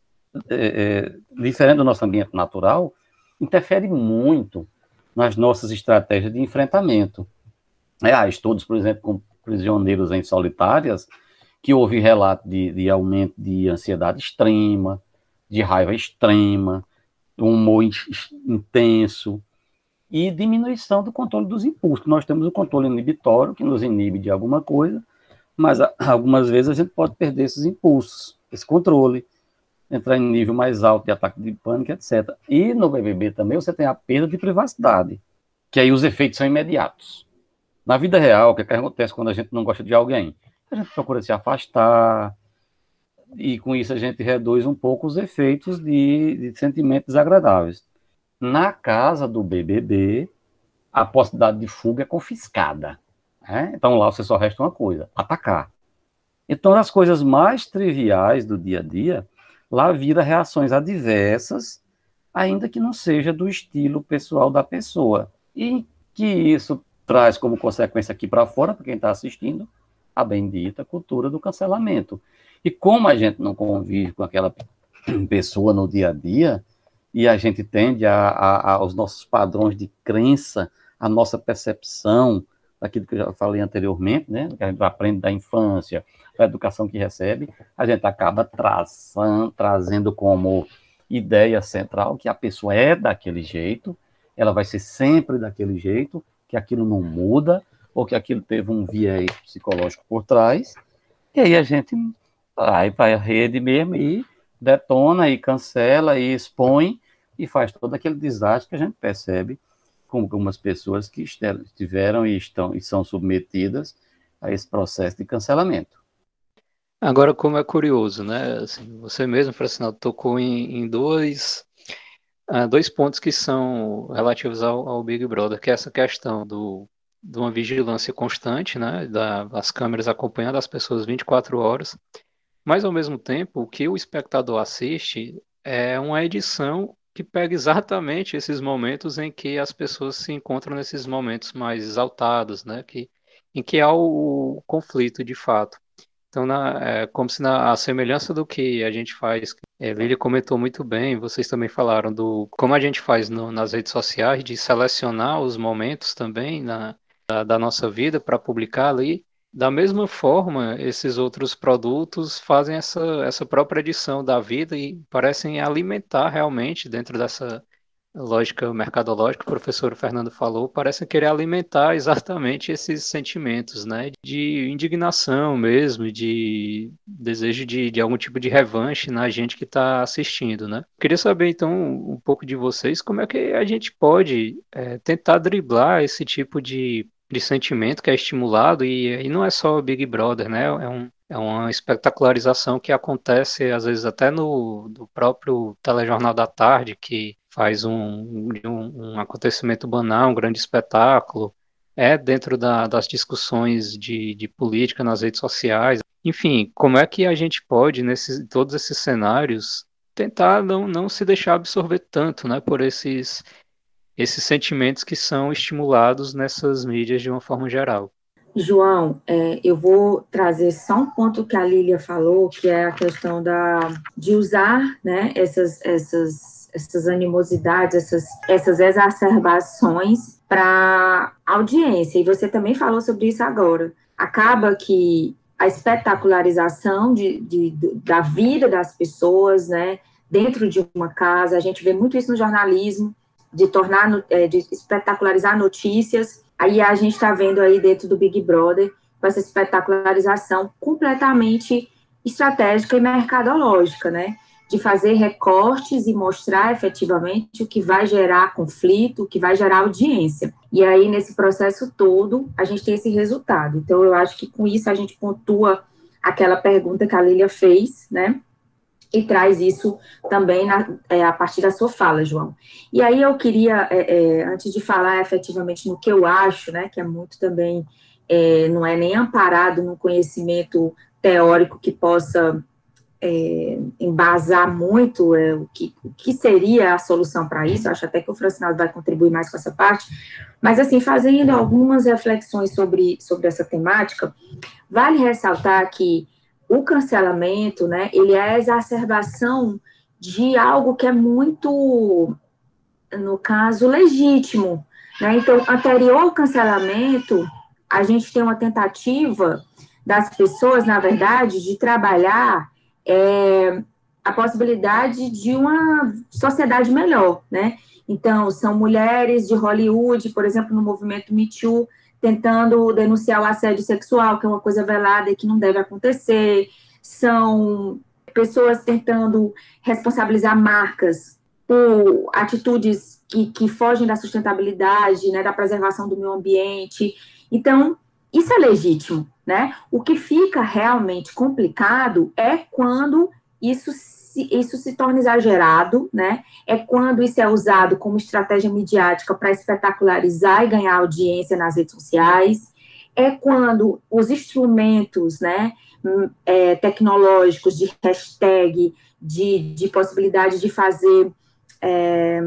é, é, diferente do nosso ambiente natural, interfere muito nas nossas estratégias de enfrentamento. É, estudos, por exemplo, com prisioneiros em solitárias, que houve relato de, de aumento de ansiedade extrema, de raiva extrema, humor intenso e diminuição do controle dos impulsos. Nós temos o controle inibitório, que nos inibe de alguma coisa, mas algumas vezes a gente pode perder esses impulsos, esse controle, entrar em nível mais alto de ataque de pânico, etc. E no BBB também você tem a perda de privacidade, que aí os efeitos são imediatos. Na vida real, o que, é que acontece quando a gente não gosta de alguém? A gente procura se afastar, e com isso a gente reduz um pouco os efeitos de, de sentimentos desagradáveis. Na casa do BBB, a possibilidade de fuga é confiscada. Né? Então lá você só resta uma coisa: atacar. Então, as coisas mais triviais do dia a dia, lá vira reações adversas, ainda que não seja do estilo pessoal da pessoa. E que isso traz como consequência aqui para fora, para quem está assistindo, a bendita cultura do cancelamento. E como a gente não convive com aquela pessoa no dia a dia, e a gente tende a, a, aos nossos padrões de crença, a nossa percepção, daquilo que eu já falei anteriormente, né, que a gente aprende da infância, da educação que recebe, a gente acaba traçando, trazendo como ideia central que a pessoa é daquele jeito, ela vai ser sempre daquele jeito, que aquilo não muda, ou que aquilo teve um viés psicológico por trás, e aí a gente vai para a rede mesmo e detona e cancela e expõe e faz todo aquele desastre que a gente percebe com algumas pessoas que estiveram e estão e são submetidas a esse processo de cancelamento. Agora, como é curioso, né? Assim, você mesmo, Francinaldo, tocou em, em dois, uh, dois pontos que são relativos ao, ao, Big Brother, que é essa questão do, de uma vigilância constante, né? Da, das câmeras acompanhando as pessoas 24 horas, mas, ao mesmo tempo, o que o espectador assiste é uma edição que pega exatamente esses momentos em que as pessoas se encontram nesses momentos mais exaltados, né? Que, em que há o, o conflito de fato. Então, na, é, como se na a semelhança do que a gente faz, é, Lili comentou muito bem, vocês também falaram do como a gente faz no, nas redes sociais, de selecionar os momentos também na, da, da nossa vida para publicar ali. Da mesma forma, esses outros produtos fazem essa, essa própria edição da vida e parecem alimentar realmente, dentro dessa lógica mercadológica que o professor Fernando falou, parecem querer alimentar exatamente esses sentimentos, né? De indignação mesmo, de desejo de, de algum tipo de revanche na gente que está assistindo, né? Queria saber, então, um pouco de vocês, como é que a gente pode é, tentar driblar esse tipo de de sentimento que é estimulado, e, não é só Big Brother, né? É, um, é uma espetacularização que acontece, às vezes, até no, no próprio telejornal da tarde, que faz um, um, um acontecimento banal, um grande espetáculo, é dentro da, das discussões de, de política nas redes sociais. Enfim, como é que a gente pode, nesses todos esses cenários, tentar não, não se deixar absorver tanto né, por esses esses sentimentos que são estimulados nessas mídias de uma forma geral. João, é, eu vou trazer só um ponto que a Lília falou, que é a questão da, de usar né, essas, essas, essas animosidades, essas, essas exacerbações para audiência. E você também falou sobre isso agora. Acaba que a espetacularização de, de, da vida das pessoas, né, dentro de uma casa, a gente vê muito isso no jornalismo, de tornar, é, de espetacularizar notícias. Aí a gente está vendo aí dentro do Big Brother com essa espetacularização completamente estratégica e mercadológica, né? de fazer recortes e mostrar efetivamente o que vai gerar conflito, o que vai gerar audiência. E aí, nesse processo todo, a gente tem esse resultado. Então, eu acho que com isso a gente pontua aquela pergunta que a Lília fez, né? E traz isso também na, é, a partir da sua fala, João. E aí eu queria, é, é, antes de falar efetivamente no que eu acho, né, que é muito também, é, não é nem amparado no conhecimento teórico que possa é, embasar muito é, o, que, o que seria a solução para isso, acho até que o Francinaldo vai contribuir mais com essa parte, mas assim, fazendo algumas reflexões sobre, sobre essa temática, vale ressaltar que o cancelamento, né, ele é a exacerbação de algo que é muito, no caso, legítimo, né, então, anterior ao cancelamento, a gente tem uma tentativa das pessoas, na verdade, de trabalhar é, a possibilidade de uma sociedade melhor, né? Então, são mulheres de Hollywood, por exemplo, no movimento Me Too, tentando denunciar o assédio sexual, que é uma coisa velada e que não deve acontecer. São pessoas tentando responsabilizar marcas por atitudes que, que fogem da sustentabilidade, né, da preservação do meio ambiente. Então, isso é legítimo, né? O que fica realmente complicado é quando isso se, isso se torna exagerado, né? É quando isso é usado como estratégia midiática para espetacularizar e ganhar audiência nas redes sociais. É quando os instrumentos, né, hum, é, tecnológicos de hashtag, de, de possibilidade de fazer é,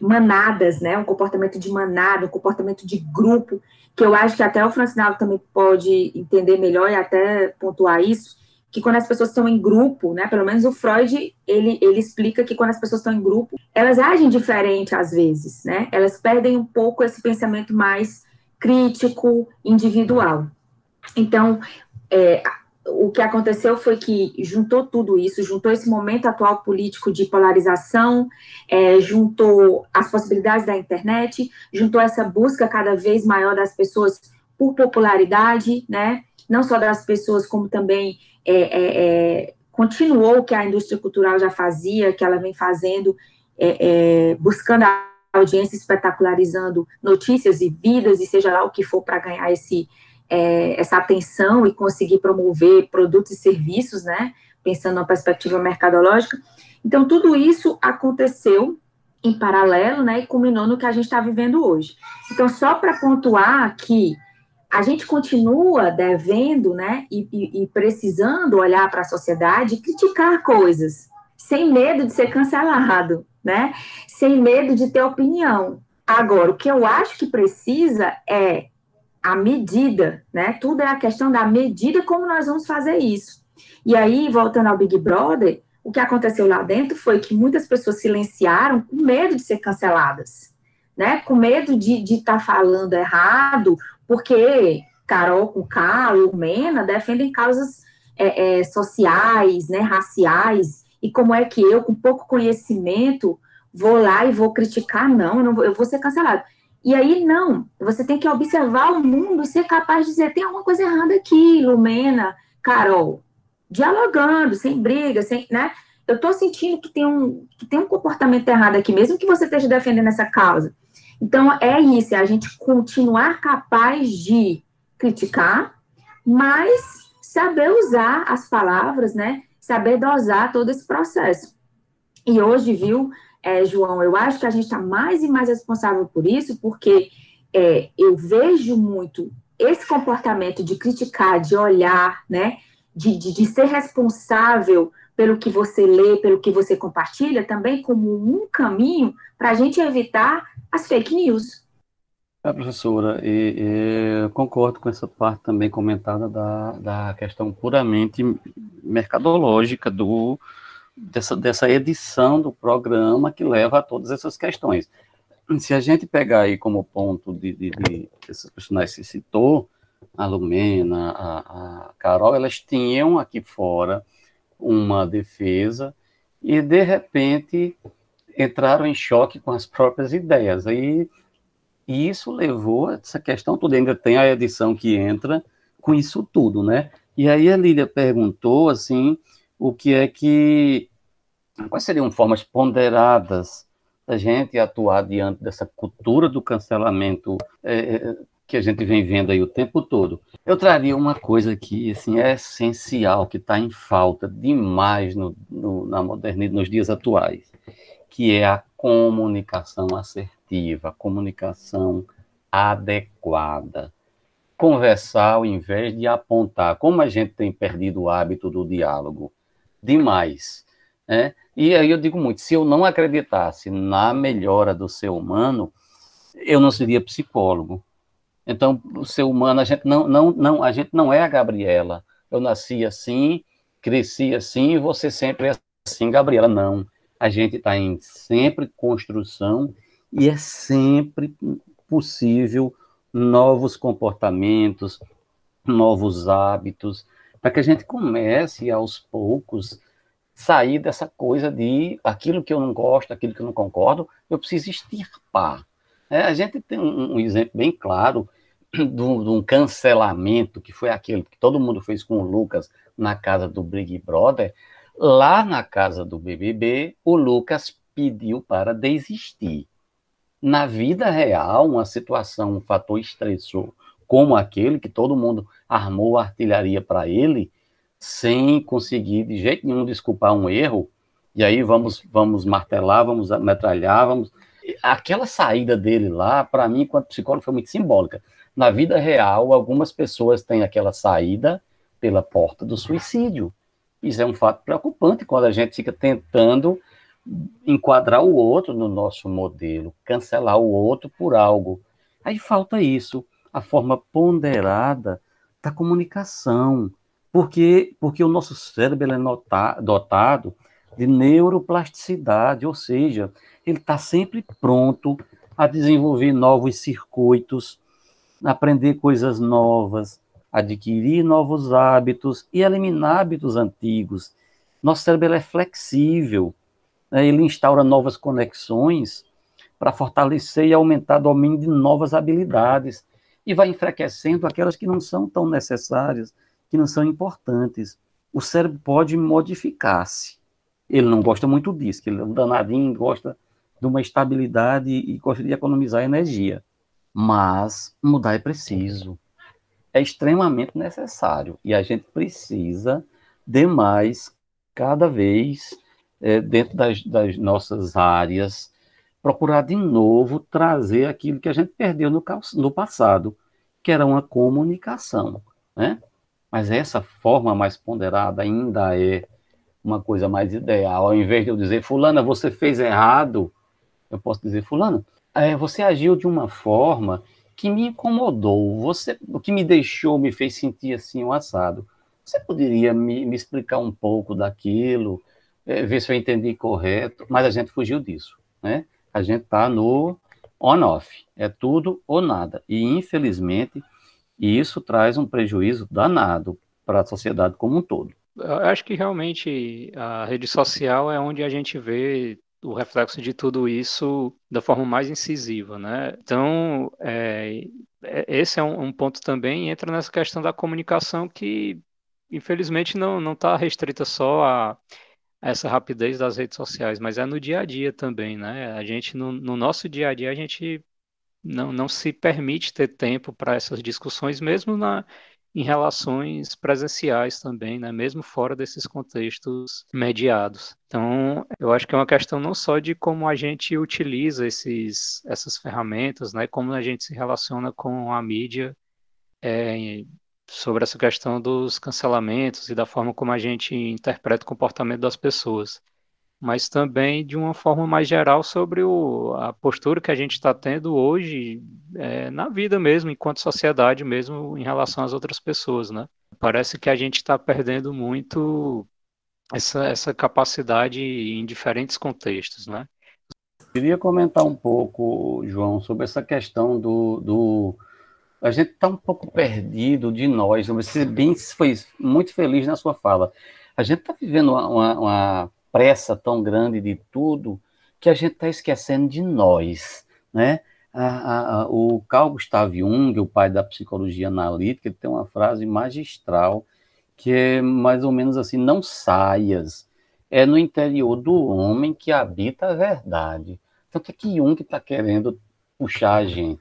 manadas, né, um comportamento de manada, um comportamento de grupo, que eu acho que até o Francinaldo também pode entender melhor e até pontuar isso, que quando as pessoas estão em grupo, né, pelo menos o Freud, ele, ele explica que quando as pessoas estão em grupo, elas agem diferente às vezes, né, elas perdem um pouco esse pensamento mais crítico, individual. Então, é, o que aconteceu foi que juntou tudo isso, juntou esse momento atual político de polarização, é, juntou as possibilidades da internet, juntou essa busca cada vez maior das pessoas por popularidade, né? Não só das pessoas, como também é, é, é continuou o que a indústria cultural já fazia, que ela vem fazendo, é, é, buscando a audiência, espetacularizando notícias e vidas, e seja lá o que for para ganhar esse essa atenção e conseguir promover produtos e serviços, né, pensando na perspectiva mercadológica. Então, tudo isso aconteceu em paralelo, né, e culminou no que a gente está vivendo hoje. Então, só para pontuar que a gente continua devendo, né, e, e, e precisando olhar para a sociedade e criticar coisas, sem medo de ser cancelado, né, sem medo de ter opinião. Agora, o que eu acho que precisa é a medida, né? Tudo é a questão da medida como nós vamos fazer isso. E aí, voltando ao Big Brother, o que aconteceu lá dentro foi que muitas pessoas silenciaram com medo de ser canceladas, né? Com medo de estar tá falando errado, porque Carol com Carlos, Mena defendem causas é, é, sociais, né, raciais, e como é que eu, com pouco conhecimento, vou lá e vou criticar? Não, eu, não vou, eu vou ser cancelado. E aí, não, você tem que observar o mundo e ser capaz de dizer: tem alguma coisa errada aqui, Lumena, Carol. Dialogando, sem briga, sem, né? Eu estou sentindo que tem, um, que tem um comportamento errado aqui, mesmo que você esteja defendendo essa causa. Então, é isso, é a gente continuar capaz de criticar, mas saber usar as palavras, né? Saber dosar todo esse processo. E hoje, viu, é, João, eu acho que a gente está mais e mais responsável por isso, porque é, eu vejo muito esse comportamento de criticar, de olhar, né, de, de, de, ser responsável pelo que você lê, pelo que você compartilha, também como um caminho para a gente evitar as fake news. É, professora, e, e concordo com essa parte também comentada da, da questão puramente mercadológica do, dessa, dessa edição do programa que leva a todas essas questões. Se a gente pegar aí como ponto de, de, de esses personagens que citou, a Lumena, a, a Carol, elas tinham aqui fora uma defesa e, de repente, entraram em choque com as próprias ideias. E, e isso levou essa questão toda. Ainda tem a edição que entra com isso tudo, né? E aí a Lília perguntou, assim, o que é que quais seriam formas ponderadas da gente atuar diante dessa cultura do cancelamento é, que a gente vem vendo aí o tempo todo? Eu traria uma coisa que assim, é essencial, que está em falta demais no, no, na modernidade, nos dias atuais, que é a comunicação assertiva, comunicação adequada. Conversar ao invés de apontar. Como a gente tem perdido o hábito do diálogo demais. Né? E aí eu digo muito: se eu não acreditasse na melhora do ser humano, eu não seria psicólogo. Então, o ser humano, a gente não, não, não, a gente não é a Gabriela. Eu nasci assim, cresci assim, e você sempre é assim, Gabriela. Não. A gente está em sempre construção e é sempre possível novos comportamentos, novos hábitos, para que a gente comece aos poucos sair dessa coisa de aquilo que eu não gosto, aquilo que eu não concordo, eu preciso extirpar. É, a gente tem um, um exemplo bem claro de um, cancelamento que foi aquele que todo mundo fez com o Lucas na casa do Big Brother. Lá na casa do BBB, o Lucas pediu para desistir. Na vida real, uma situação, um fator estressor como aquele que todo mundo armou artilharia para ele, sem conseguir de jeito nenhum desculpar um erro, e aí vamos vamos martelar, vamos metralhar, vamos aquela saída dele lá, para mim, enquanto psicólogo, foi muito simbólica. Na vida real, algumas pessoas têm aquela saída pela porta do suicídio. Isso é um fato preocupante quando a gente fica tentando enquadrar o outro no nosso modelo, cancelar o outro por algo. Aí falta isso, a forma ponderada da comunicação, porque, porque o nosso cérebro é dotado de neuroplasticidade, ou seja, ele está sempre pronto a desenvolver novos circuitos, aprender coisas novas, adquirir novos hábitos e eliminar hábitos antigos. Nosso cérebro é flexível, né? ele instaura novas conexões para fortalecer e aumentar o domínio de novas habilidades e vai enfraquecendo aquelas que não são tão necessárias, que não são importantes. O cérebro pode modificar-se. Ele não gosta muito disso, ele é um danadinho, gosta de uma estabilidade e gosta de economizar energia. Mas mudar é preciso. É extremamente necessário. E a gente precisa de mais, cada vez, é, dentro das, das, nossas áreas, procurar de novo trazer aquilo que a gente perdeu no, no passado, que era uma comunicação. Né? Mas essa forma mais ponderada ainda é uma coisa mais ideal. Ao invés de eu dizer, Fulana, você fez errado, eu posso dizer, Fulana, é, você agiu de uma forma que me incomodou, você, o que me deixou, me fez sentir assim o um assado. Você poderia me, me, explicar um pouco daquilo, é, ver se eu entendi correto, mas a gente fugiu disso, né? A gente está no on-off, é tudo ou nada. E, infelizmente, isso traz um prejuízo danado para a sociedade como um todo. Eu acho que realmente a rede social é onde a gente vê o reflexo de tudo isso da forma mais incisiva, né? Então, é, é esse é um, um, ponto também, entra nessa questão da comunicação que, infelizmente, não está restrita só a, essa rapidez das redes sociais, mas é no dia a dia também, né? A gente, no, no nosso dia a dia, a gente não, não se permite ter tempo para essas discussões, mesmo na, em relações presenciais também, né? mesmo fora desses contextos mediados. Então, eu acho que é uma questão não só de como a gente utiliza esses, essas ferramentas, né? como a gente se relaciona com a mídia é, sobre essa questão dos cancelamentos e da forma como a gente interpreta o comportamento das pessoas mas também de uma forma mais geral sobre o, a postura que a gente está tendo hoje é, na vida mesmo, enquanto sociedade mesmo, em relação às outras pessoas, né? Parece que a gente está perdendo muito essa, essa capacidade em diferentes contextos, né? Queria comentar um pouco, João, sobre essa questão do, do a gente está um pouco perdido de nós. Você bem foi muito feliz na sua fala. A gente está vivendo uma, uma, uma pressa tão grande de tudo que a gente está esquecendo de nós, né? A, a, o Carl Gustav Jung, o pai da psicologia analítica, ele tem uma frase magistral que é mais ou menos assim: não saias é no interior do homem que habita a verdade. O que é que Jung está querendo puxar a gente?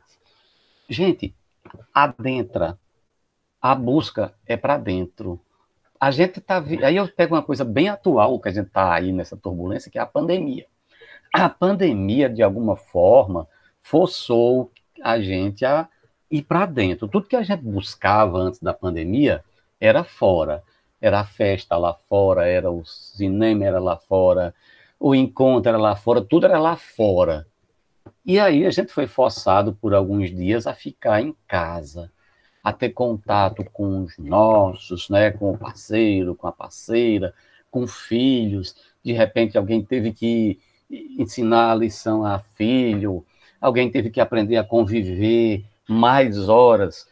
Gente, adentra. A busca é para dentro. A gente está. Aí eu pego uma coisa bem atual que a gente está aí nessa turbulência, que é a pandemia. A pandemia, de alguma forma, forçou a gente a ir para dentro. Tudo que a gente buscava antes da pandemia era fora. Era a festa lá fora, era o cinema era lá fora, o encontro era lá fora, tudo era lá fora. E aí a gente foi forçado por alguns dias a ficar em casa, a ter contato com os nossos, né, com o parceiro, com a parceira, com filhos. De repente alguém teve que ensinar a lição a filho, alguém teve que aprender a conviver mais horas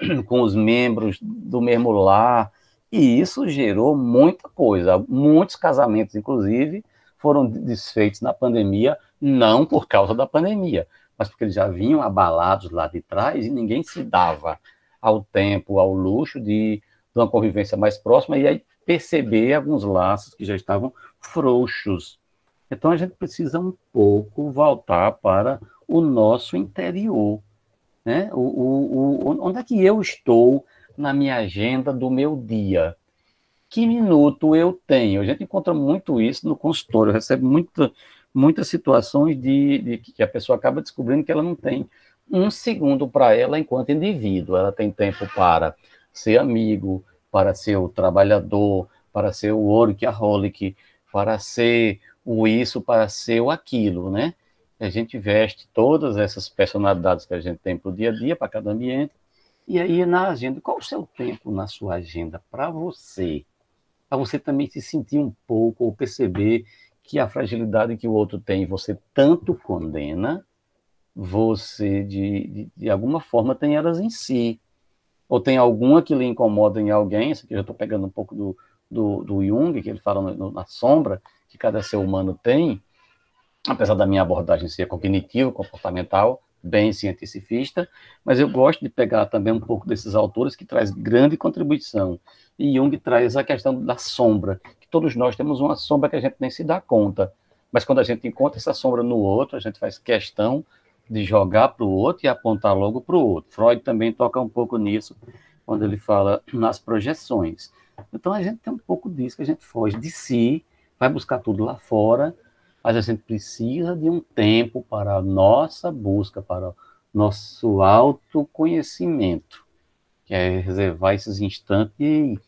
com os membros do mesmo lar. E isso gerou muita coisa. Muitos casamentos, inclusive, foram desfeitos na pandemia não por causa da pandemia, mas porque eles já vinham abalados lá de trás e ninguém se dava ao tempo, ao luxo de, de uma convivência mais próxima e aí perceber alguns laços que já estavam frouxos. Então a gente precisa um pouco voltar para o nosso interior. Né? O, o, o, onde é que eu estou na minha agenda do meu dia? Que minuto eu tenho? A gente encontra muito isso no consultório, eu recebo muita, muitas situações de, de, que a pessoa acaba descobrindo que ela não tem um segundo para ela enquanto indivíduo. Ela tem tempo para ser amigo, para ser o trabalhador, para ser o workaholic, para ser o isso, para ser o aquilo, né? A gente veste todas essas personalidades que a gente tem para o dia a dia, para cada ambiente, e aí na agenda, qual o seu tempo na sua agenda para você? Para você também se sentir um pouco ou perceber que a fragilidade que o outro tem você tanto condena, você, de, de, de alguma forma, tem elas em si. Ou tem alguma que lhe incomoda em alguém, isso aqui eu estou pegando um pouco do, do, do Jung, que ele fala no, no, na sombra, que cada ser humano tem, apesar da minha abordagem ser cognitivo, comportamental, bem cientificista, mas eu gosto de pegar também um pouco desses autores que traz grande contribuição. E Jung traz a questão da sombra, todos nós temos uma sombra que a gente nem se dá conta. Mas quando a gente encontra essa sombra no outro, a gente faz questão de jogar para o outro e apontar logo para o outro. Freud também toca um pouco nisso, quando ele fala nas projeções. Então a gente tem um pouco disso, que a gente foge de si, vai buscar tudo lá fora, mas a gente precisa de um tempo para a nossa busca, para o nosso autoconhecimento, que é reservar esses instantes e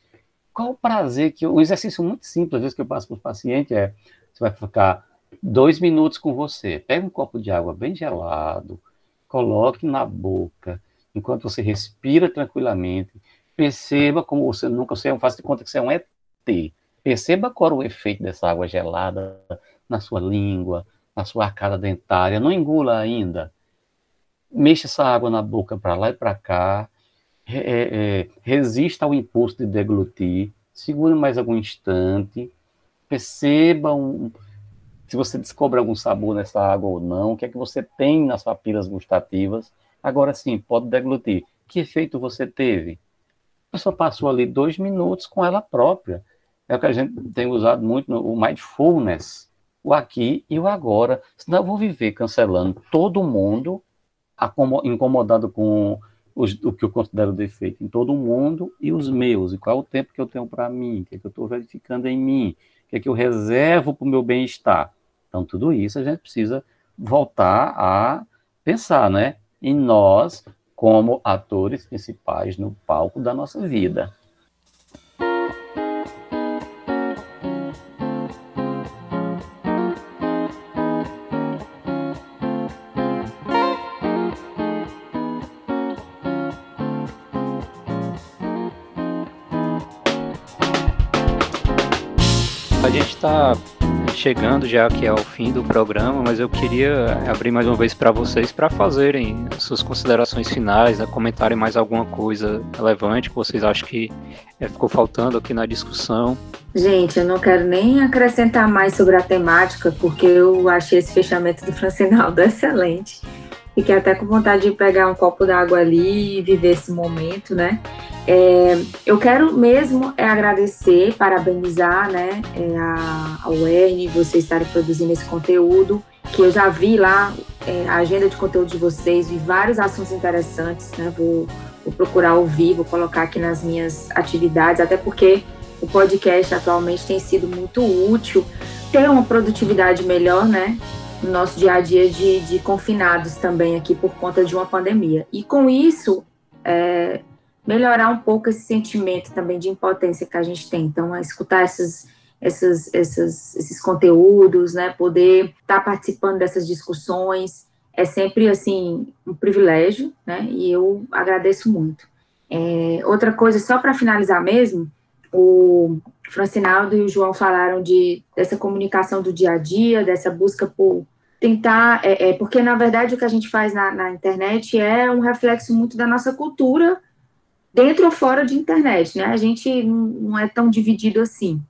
qual o prazer que. Um exercício muito simples, às vezes, que eu passo para os pacientes é: você vai ficar dois minutos com você, pega um copo de água bem gelado, coloque na boca, enquanto você respira tranquilamente, perceba como você nunca, você faz de conta que você é um ET. Perceba qual é o efeito dessa água gelada na sua língua, na sua arcada dentária. Não engula ainda. Mexa essa água na boca para lá e para cá é, é, resista ao impulso de deglutir, segure mais algum instante, perceba um, se você descobre algum sabor nessa água ou não, o que é que você tem nas papilas gustativas. Agora sim, pode deglutir. Que efeito você teve? A pessoa passou ali dois minutos com ela própria. É o que a gente tem usado muito no o mindfulness, o aqui e o agora. Senão eu vou viver cancelando todo mundo, incomodado com os, o que eu considero defeito em todo mundo e os meus, e qual é o tempo que eu tenho para mim, o que, é que eu estou verificando em mim, o que é que eu reservo para o meu bem-estar. Então, tudo isso a gente precisa voltar a pensar, né? Em nós, como atores principais no palco da nossa vida. Está chegando já que é o fim do programa, mas eu queria abrir mais uma vez para vocês para fazerem suas considerações finais, né, comentarem mais alguma coisa relevante que vocês acham que é, ficou faltando aqui na discussão. Gente, eu não quero nem acrescentar mais sobre a temática, porque eu achei esse fechamento do Francinaldo excelente. Fiquei até com vontade de pegar um copo d'água ali e viver esse momento, né? É, eu quero mesmo é, agradecer, parabenizar né, é, a, a UERN, vocês estarem produzindo esse conteúdo, que eu já vi lá é, a agenda de conteúdo de vocês, vi vários assuntos interessantes, né? Vou, vou procurar ouvir, vou colocar aqui nas minhas atividades, até porque o podcast atualmente tem sido muito útil ter uma produtividade melhor, né? No nosso dia a dia de, de confinados também aqui por conta de uma pandemia. E com isso, é, melhorar um pouco esse sentimento também de impotência que a gente tem. Então, é escutar esses, esses, esses, esses conteúdos, né? Poder estar tá participando dessas discussões é sempre assim um privilégio, né? E eu agradeço muito. É, outra coisa, só para finalizar mesmo, o Francinaldo e o João falaram de dessa comunicação do dia a dia, dessa busca por tentar, é, é, porque na verdade o que a gente faz na, na, internet é um reflexo muito da nossa cultura dentro ou fora de internet, né? A gente não é tão dividido assim.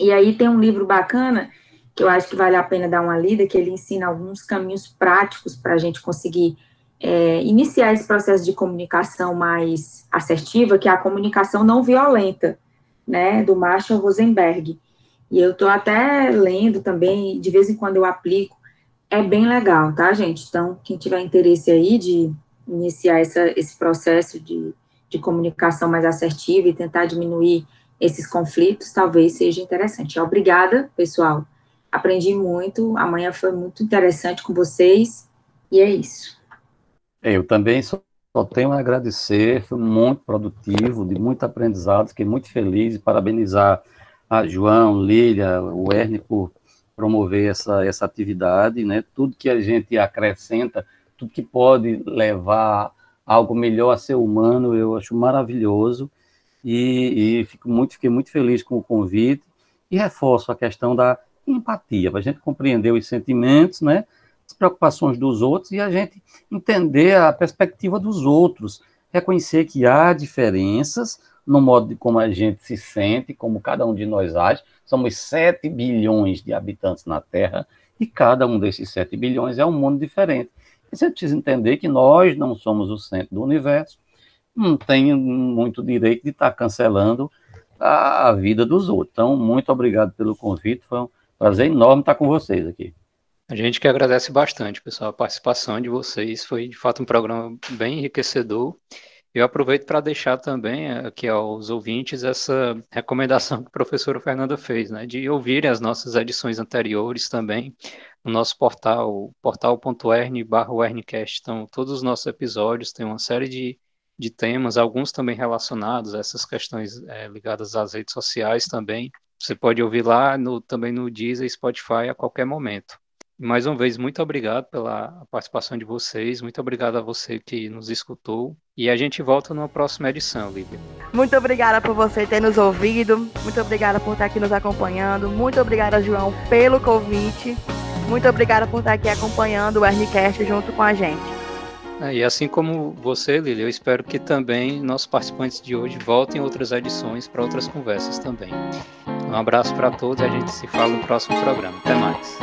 E aí tem um livro bacana que eu acho que vale a pena dar uma lida, que ele ensina alguns caminhos práticos para a gente conseguir é, iniciar esse processo de comunicação mais assertiva, que é a comunicação não violenta né, do Marshall Rosenberg. E eu estou até lendo também, de vez em quando eu aplico. É bem legal, tá, gente? Então, quem tiver interesse aí de iniciar essa, esse processo de, de comunicação mais assertiva e tentar diminuir esses conflitos, talvez seja interessante. Obrigada, pessoal. Aprendi muito. Amanhã foi muito interessante com vocês. E é isso. Eu também sou só tenho a agradecer, foi muito produtivo, de muito aprendizado, fiquei muito feliz e parabenizar a João, Lília, o Ernie por promover essa, essa atividade, né? Tudo que a gente acrescenta, tudo que pode levar algo melhor a ser humano, eu acho maravilhoso e, e fico muito, fiquei muito feliz com o convite e reforço a questão da empatia, para a gente compreender os sentimentos, né? Preocupações dos outros e a gente entender a perspectiva dos outros, reconhecer que há diferenças no modo de como a gente se sente, como cada um de nós age. Somos 7 bilhões de habitantes na Terra e cada um desses 7 bilhões é um mundo diferente. E você precisa entender que nós não somos o centro do universo, não tem muito direito de estar cancelando a, vida dos outros. Então, muito obrigado pelo convite, foi um prazer enorme estar com vocês aqui. A gente que agradece bastante, pessoal, a participação de vocês. Foi de fato um programa bem enriquecedor. Eu aproveito para deixar também aqui aos ouvintes essa recomendação que a professora Fernanda fez, né, de ouvirem as nossas edições anteriores também no nosso portal, portal.ern.urncast. Então, todos os nossos episódios têm uma série de, de temas, alguns também relacionados a essas questões é, ligadas às redes sociais também. Você pode ouvir lá no, também no Deezer e Spotify a qualquer momento. Mais uma vez, muito obrigado pela participação de vocês, muito obrigado a você que nos escutou. E a gente volta numa próxima edição, Lívia. Muito obrigada por você ter nos ouvido, muito obrigada por estar aqui nos acompanhando, muito obrigada, João, pelo convite, muito obrigada por estar aqui acompanhando o Ernicast junto com a gente. É, e assim como você, Lili, eu espero que também nossos participantes de hoje voltem em outras edições para outras conversas também. Um abraço para todos e a gente se fala no próximo programa. Até mais.